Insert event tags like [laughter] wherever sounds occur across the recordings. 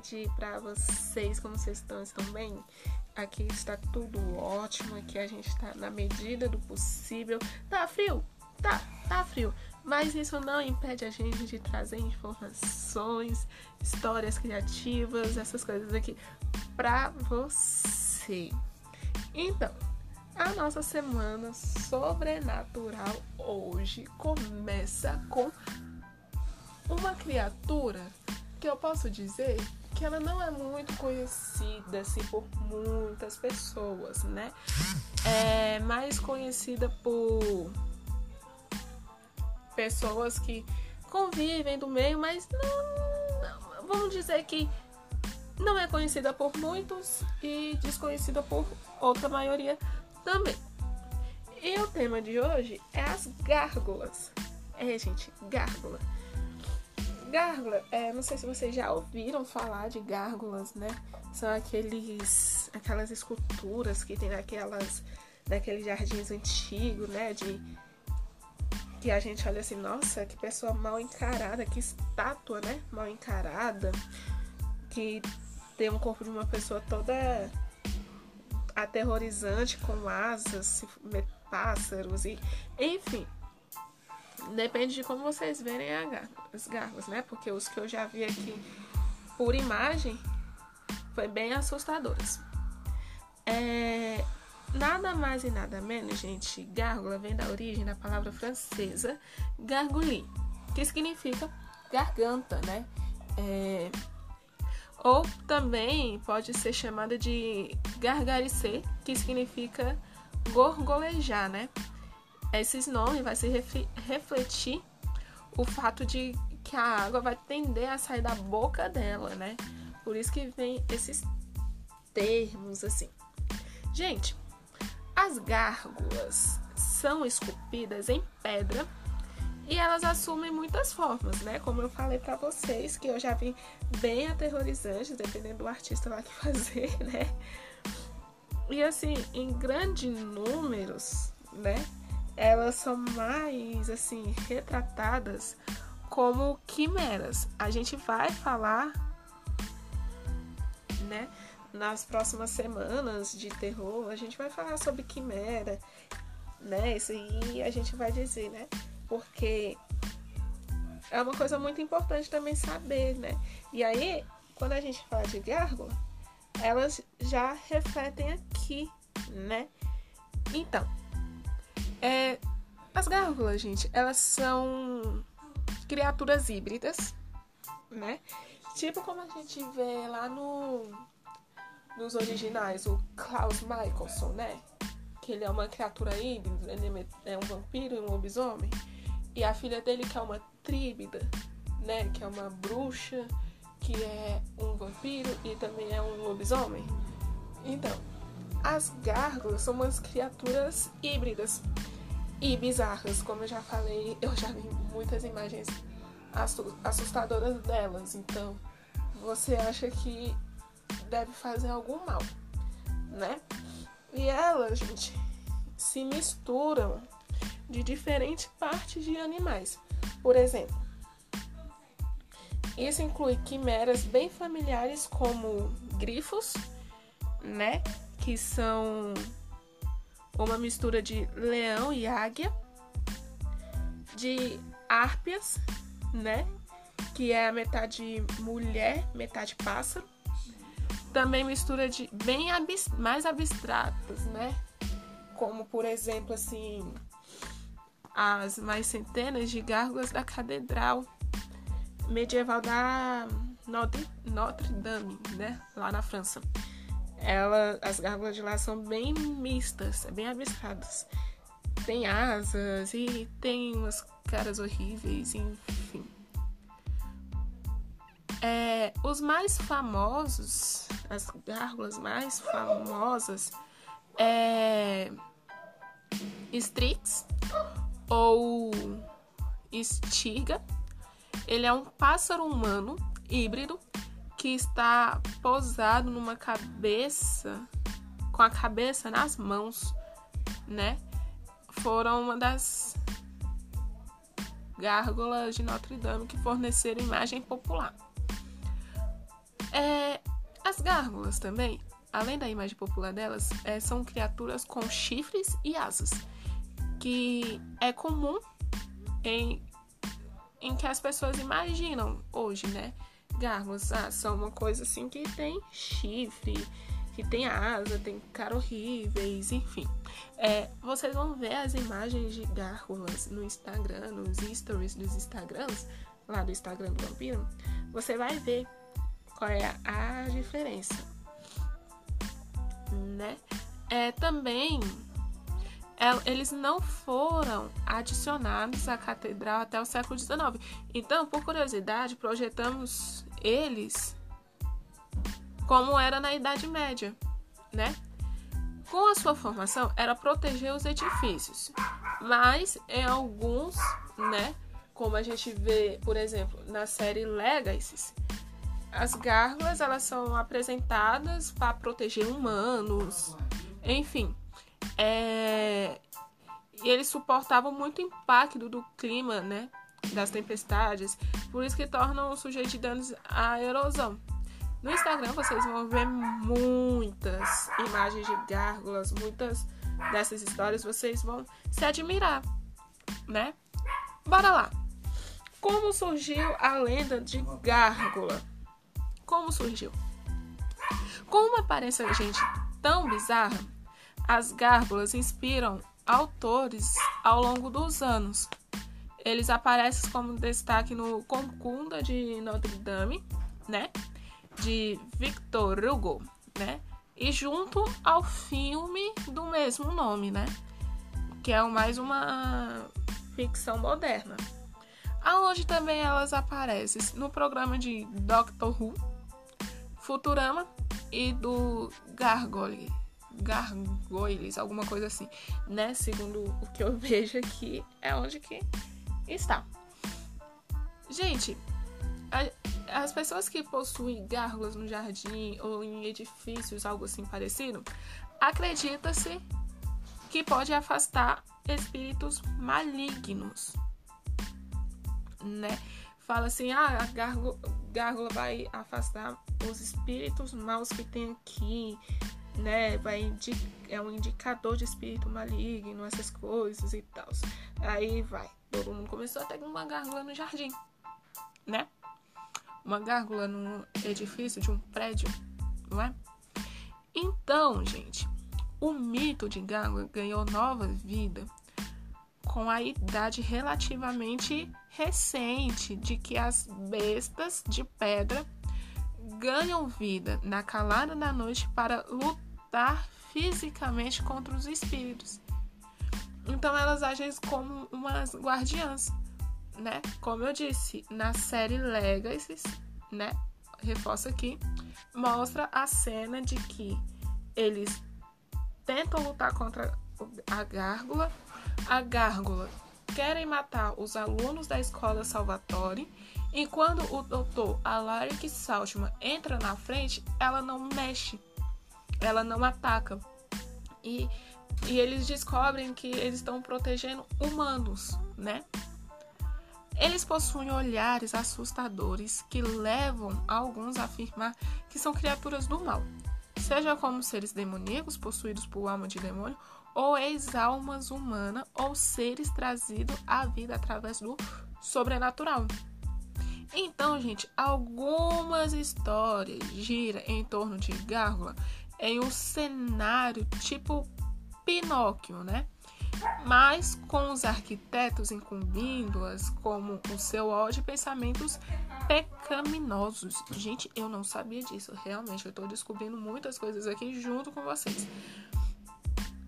tarde para vocês. Como vocês estão? Estão bem? Aqui está tudo ótimo. Aqui a gente está na medida do possível. Tá frio? Tá, tá frio. Mas isso não impede a gente de trazer informações, histórias criativas, essas coisas aqui para você. Então, a nossa semana sobrenatural hoje começa com uma criatura que eu posso dizer que ela não é muito conhecida assim por muitas pessoas, né? É mais conhecida por pessoas que convivem do meio, mas não, não, vamos dizer que não é conhecida por muitos e desconhecida por outra maioria também. E o tema de hoje é as gárgulas. É, gente, gárgula. Gárgula, é, não sei se vocês já ouviram falar de gárgulas, né? São aqueles, aquelas esculturas que tem naquelas, naqueles jardins antigos, né? De que a gente olha assim, nossa, que pessoa mal encarada, que estátua, né? Mal encarada, que tem um corpo de uma pessoa toda aterrorizante com asas, pássaros e enfim. Depende de como vocês verem as garras, né? Porque os que eu já vi aqui por imagem foi bem assustadoras. É, nada mais e nada menos, gente, gárgula vem da origem da palavra francesa gargouille, que significa garganta, né? É, ou também pode ser chamada de gargaricer, que significa gorgolejar, né? Esses nomes vai se refletir o fato de que a água vai tender a sair da boca dela, né? Por isso que vem esses termos assim. Gente, as gárgulas são esculpidas em pedra e elas assumem muitas formas, né? Como eu falei para vocês, que eu já vi bem aterrorizantes, dependendo do artista lá [laughs] que fazer, né? E assim, em grandes números, né? Elas são mais assim retratadas como quimeras. A gente vai falar, né? Nas próximas semanas de terror, a gente vai falar sobre quimera, né? Isso aí a gente vai dizer, né? porque é uma coisa muito importante também saber, né? E aí, quando a gente fala de gárgula, elas já refletem aqui, né? Então, é, as gárgulas, gente, elas são criaturas híbridas, né? Tipo como a gente vê lá no nos originais, o Klaus Michelson, né? Que ele é uma criatura híbrida, ele é um vampiro e um lobisomem. E a filha dele, que é uma tríbida, né? Que é uma bruxa, que é um vampiro e também é um lobisomem. Então, as gárgulas são umas criaturas híbridas e bizarras, como eu já falei, eu já vi muitas imagens assustadoras delas. Então, você acha que deve fazer algum mal, né? E elas, gente, se misturam de diferentes partes de animais. Por exemplo, isso inclui quimeras bem familiares como grifos, né, que são uma mistura de leão e águia, de árpias, né, que é a metade mulher, metade pássaro. Também mistura de bem mais abstratas, né? Como por exemplo assim, as mais centenas de gárgulas da Catedral Medieval da Notre, Notre Dame, né? Lá na França. Ela, as gárgulas de lá são bem mistas, bem abstratas. Tem asas e tem umas caras horríveis, enfim. É, os mais famosos, as gárgulas mais famosas é Strix, ou estiga. Ele é um pássaro humano híbrido que está posado numa cabeça, com a cabeça nas mãos, né? Foram uma das gárgulas de Notre Dame que forneceram imagem popular. É, as gárgulas também, além da imagem popular delas, é, são criaturas com chifres e asas, que é comum em, em que as pessoas imaginam hoje, né? Gárgulas ah, são uma coisa assim que tem chifre, que tem asa, tem cara horríveis, enfim. É, vocês vão ver as imagens de gárgulas no Instagram, nos stories dos Instagrams, lá do Instagram do Vampiro. Você vai ver qual é a diferença, né? É, também eles não foram adicionados à catedral até o século XIX. Então, por curiosidade, projetamos eles como era na Idade Média, né? Com a sua formação era proteger os edifícios, mas em alguns, né, como a gente vê, por exemplo, na série Legacy, as gárgulas elas são apresentadas para proteger humanos, enfim, é... e eles suportavam muito impacto do clima, né, das tempestades, por isso que tornam o sujeito de danos à erosão. No Instagram vocês vão ver muitas imagens de gárgulas, muitas dessas histórias vocês vão se admirar, né? Bora lá. Como surgiu a lenda de gárgula? Como surgiu? Com uma aparência, gente, tão bizarra, as gárgulas inspiram autores ao longo dos anos. Eles aparecem como destaque no Concunda de Notre Dame, né? de Victor Hugo, né? E junto ao filme do mesmo nome, né? Que é mais uma ficção moderna. Aonde também elas aparecem no programa de Doctor Who, Futurama e do Gargoyle. Gargoyles, alguma coisa assim, né? Segundo o que eu [laughs] vejo aqui, é onde que está. Gente, as pessoas que possuem gárgulas no jardim ou em edifícios, algo assim parecido, acredita-se que pode afastar espíritos malignos, né? Fala assim, ah, a gárgula, gárgula vai afastar os espíritos maus que tem aqui, né? Vai é um indicador de espírito maligno, essas coisas e tal. Aí vai, todo mundo começou a ter uma gárgula no jardim, né? uma gárgula num edifício de um prédio, não é? Então, gente, o mito de gárgula ganhou nova vida com a idade relativamente recente de que as bestas de pedra ganham vida na calada da noite para lutar fisicamente contra os espíritos. Então elas agem como umas guardiãs né? Como eu disse, na série Legacy, né? Reforço aqui, mostra a cena de que eles tentam lutar contra a gárgula, a gárgula querem matar os alunos da escola Salvatore e quando o doutor Alaric Saltman entra na frente, ela não mexe, ela não ataca. E, e eles descobrem que eles estão protegendo humanos, né? Eles possuem olhares assustadores que levam alguns a afirmar que são criaturas do mal, seja como seres demoníacos possuídos por alma de demônio, ou ex-almas humanas, ou seres trazidos à vida através do sobrenatural. Então, gente, algumas histórias giram em torno de Gárgula em um cenário tipo Pinóquio, né? mas com os arquitetos incumbindo-as como o seu ódio pensamentos pecaminosos. Gente, eu não sabia disso, realmente, eu estou descobrindo muitas coisas aqui junto com vocês.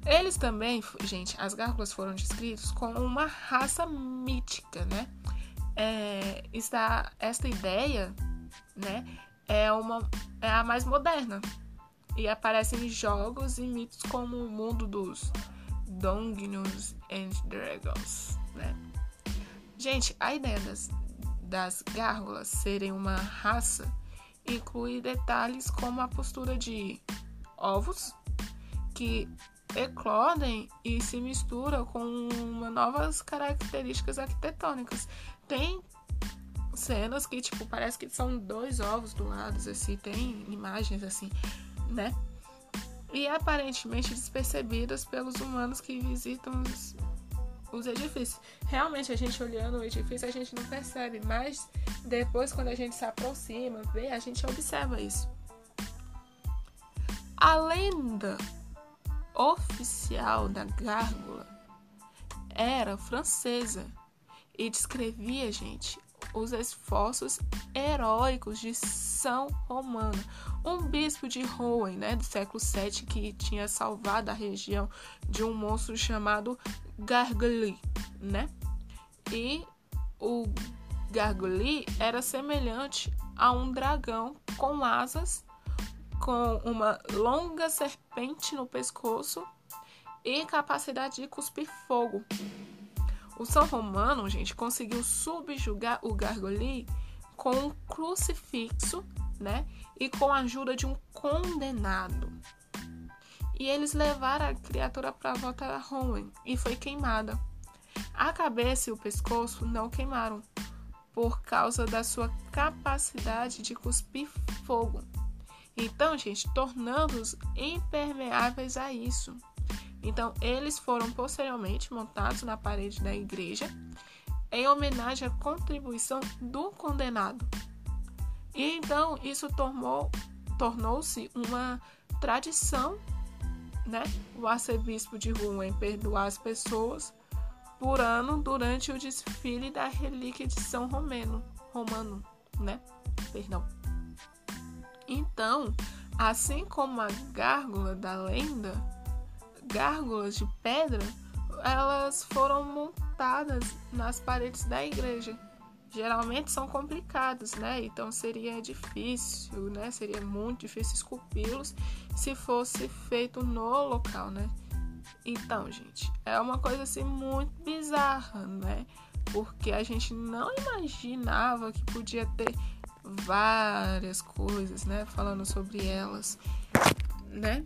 Eles também, gente, as gárgulas foram descritos como uma raça mítica, né? É, está, esta ideia, né, é, uma, é a mais moderna e aparece em jogos e mitos como o mundo dos Dungeons and Dragons, né? Gente, a ideia das, das gárgulas serem uma raça inclui detalhes como a postura de ovos que eclodem e se misturam com novas características arquitetônicas. Tem cenas que, tipo, parece que são dois ovos do lado, assim, tem imagens assim, né? E aparentemente despercebidas pelos humanos que visitam os, os edifícios. Realmente, a gente olhando o edifício, a gente não percebe, mas depois, quando a gente se aproxima, vê, a gente observa isso. A lenda oficial da gárgula era francesa e descrevia, gente, os esforços heróicos de São Romano, um bispo de Rouen, né, do século VII, que tinha salvado a região de um monstro chamado Garguli, né? E o Garguli era semelhante a um dragão com asas, com uma longa serpente no pescoço e capacidade de cuspir fogo. O São Romano, gente, conseguiu subjugar o Gargoli com um crucifixo, né? E com a ajuda de um condenado. E eles levaram a criatura para a volta da Rowan e foi queimada. A cabeça e o pescoço não queimaram, por causa da sua capacidade de cuspir fogo. Então, gente, tornando-os impermeáveis a isso. Então, eles foram posteriormente montados na parede da igreja em homenagem à contribuição do condenado. E então isso tornou-se uma tradição, né? O arcebispo de Rouen perdoar as pessoas por ano durante o desfile da relíquia de São Romano, Romano, né? Perdão. Então, assim como a gárgula da lenda, gárgulas de pedra, elas foram montadas nas paredes da igreja. Geralmente são complicados, né? Então seria difícil, né? Seria muito difícil esculpi-los se fosse feito no local, né? Então, gente, é uma coisa assim muito bizarra, né? Porque a gente não imaginava que podia ter várias coisas, né? Falando sobre elas, né?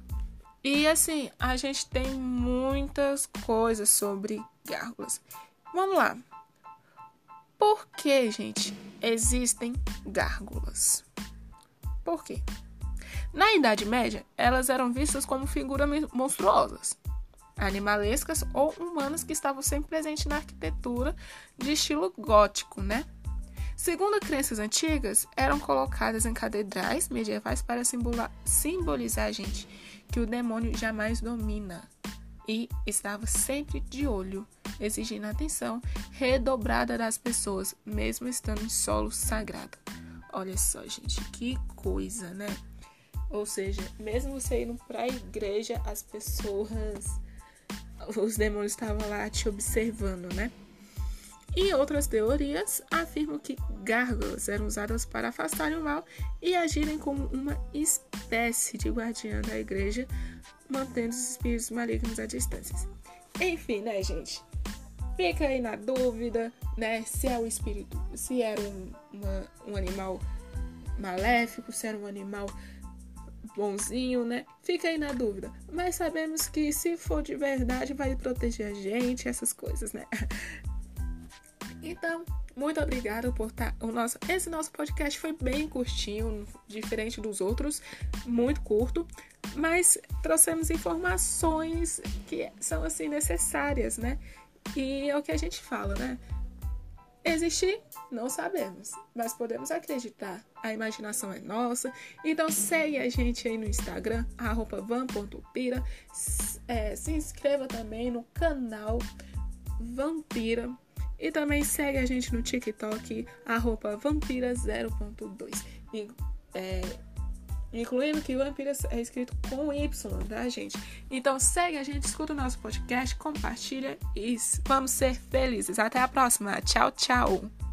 E assim, a gente tem muitas coisas sobre gárgulas. Vamos lá. Por que, gente, existem gárgulas? Por quê? Na Idade Média, elas eram vistas como figuras monstruosas, animalescas ou humanas que estavam sempre presentes na arquitetura de estilo gótico, né? Segundo crenças antigas, eram colocadas em catedrais medievais para simbolizar, gente, que o demônio jamais domina e estava sempre de olho, exigindo atenção redobrada das pessoas, mesmo estando em solo sagrado. Olha só, gente, que coisa, né? Ou seja, mesmo você indo para a igreja, as pessoas, os demônios estavam lá te observando, né? E outras teorias afirmam que gárgulas eram usadas para afastarem o mal e agirem como uma espécie de guardiã da igreja, mantendo os espíritos malignos à distância. Enfim, né, gente? Fica aí na dúvida, né? Se é o espírito, se era um, uma, um animal maléfico, se era um animal bonzinho, né? Fica aí na dúvida. Mas sabemos que se for de verdade, vai proteger a gente, essas coisas, né? [laughs] Então, muito obrigada por estar. Tá, o nosso, esse nosso podcast foi bem curtinho, diferente dos outros, muito curto, mas trouxemos informações que são assim necessárias, né? E é o que a gente fala, né? Existir, não sabemos, mas podemos acreditar. A imaginação é nossa. Então segue a gente aí no Instagram, van.pira. É, se inscreva também no canal Vampira e também segue a gente no TikTok, arroba vampira0.2. É, incluindo que vampira é escrito com Y, tá, gente? Então segue a gente, escuta o nosso podcast, compartilha e vamos ser felizes. Até a próxima. Tchau, tchau.